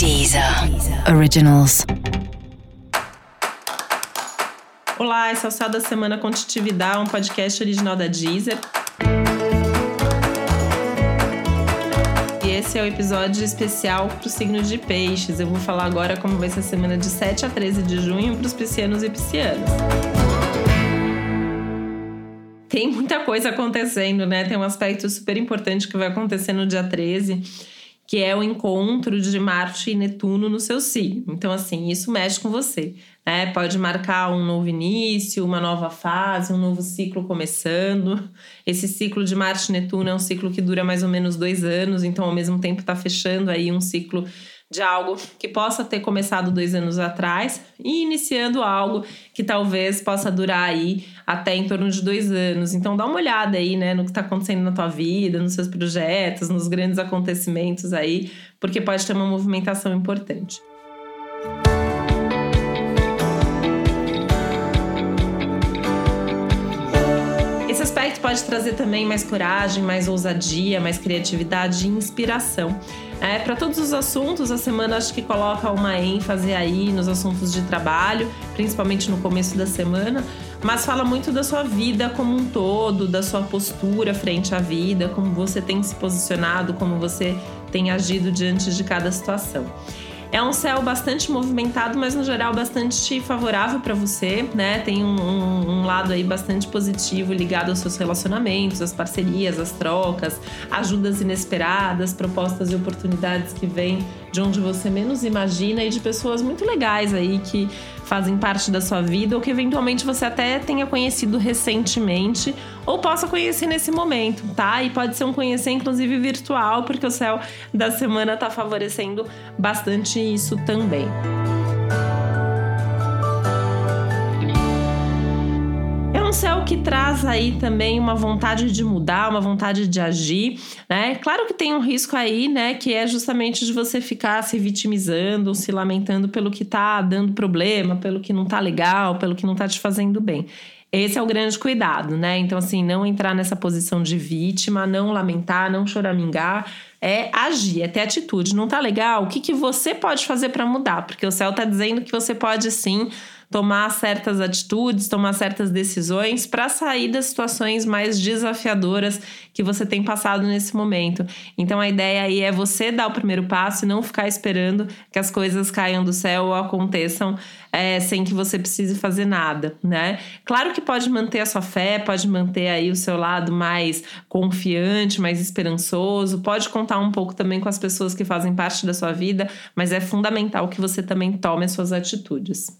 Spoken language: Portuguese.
Deezer Originals. Olá, esse é o Céu da Semana Contitividade, um podcast original da Deezer. E esse é o episódio especial para o signo de peixes. Eu vou falar agora como vai ser a semana de 7 a 13 de junho para os piscianos e piscianas. Tem muita coisa acontecendo, né? Tem um aspecto super importante que vai acontecer no dia 13 que é o encontro de Marte e Netuno no seu signo. Então, assim, isso mexe com você. Né? Pode marcar um novo início, uma nova fase, um novo ciclo começando. Esse ciclo de Marte e Netuno é um ciclo que dura mais ou menos dois anos, então, ao mesmo tempo, está fechando aí um ciclo de algo que possa ter começado dois anos atrás e iniciando algo que talvez possa durar aí até em torno de dois anos. Então dá uma olhada aí, né, no que está acontecendo na tua vida, nos seus projetos, nos grandes acontecimentos aí, porque pode ter uma movimentação importante. Pode trazer também mais coragem, mais ousadia, mais criatividade e inspiração. É, para todos os assuntos, a semana acho que coloca uma ênfase aí nos assuntos de trabalho, principalmente no começo da semana, mas fala muito da sua vida como um todo, da sua postura frente à vida, como você tem se posicionado, como você tem agido diante de cada situação. É um céu bastante movimentado, mas no geral bastante favorável para você, né? Tem um, um, um, lado aí bastante positivo ligado aos seus relacionamentos, às parcerias, às trocas, ajudas inesperadas, propostas e oportunidades que vêm de onde você menos imagina e de pessoas muito legais aí que fazem parte da sua vida ou que eventualmente você até tenha conhecido recentemente ou possa conhecer nesse momento, tá? E pode ser um conhecer inclusive virtual, porque o céu da semana tá favorecendo bastante isso também. Que traz aí também uma vontade de mudar, uma vontade de agir, né? Claro que tem um risco aí, né, que é justamente de você ficar se vitimizando, se lamentando pelo que tá dando problema, pelo que não tá legal, pelo que não tá te fazendo bem. Esse é o grande cuidado, né? Então, assim, não entrar nessa posição de vítima, não lamentar, não choramingar, é agir, é ter atitude. Não tá legal? O que, que você pode fazer para mudar? Porque o céu tá dizendo que você pode sim tomar certas atitudes, tomar certas decisões para sair das situações mais desafiadoras que você tem passado nesse momento. Então a ideia aí é você dar o primeiro passo e não ficar esperando que as coisas caiam do céu ou aconteçam é, sem que você precise fazer nada, né? Claro que pode manter a sua fé, pode manter aí o seu lado mais confiante, mais esperançoso, pode contar um pouco também com as pessoas que fazem parte da sua vida, mas é fundamental que você também tome as suas atitudes.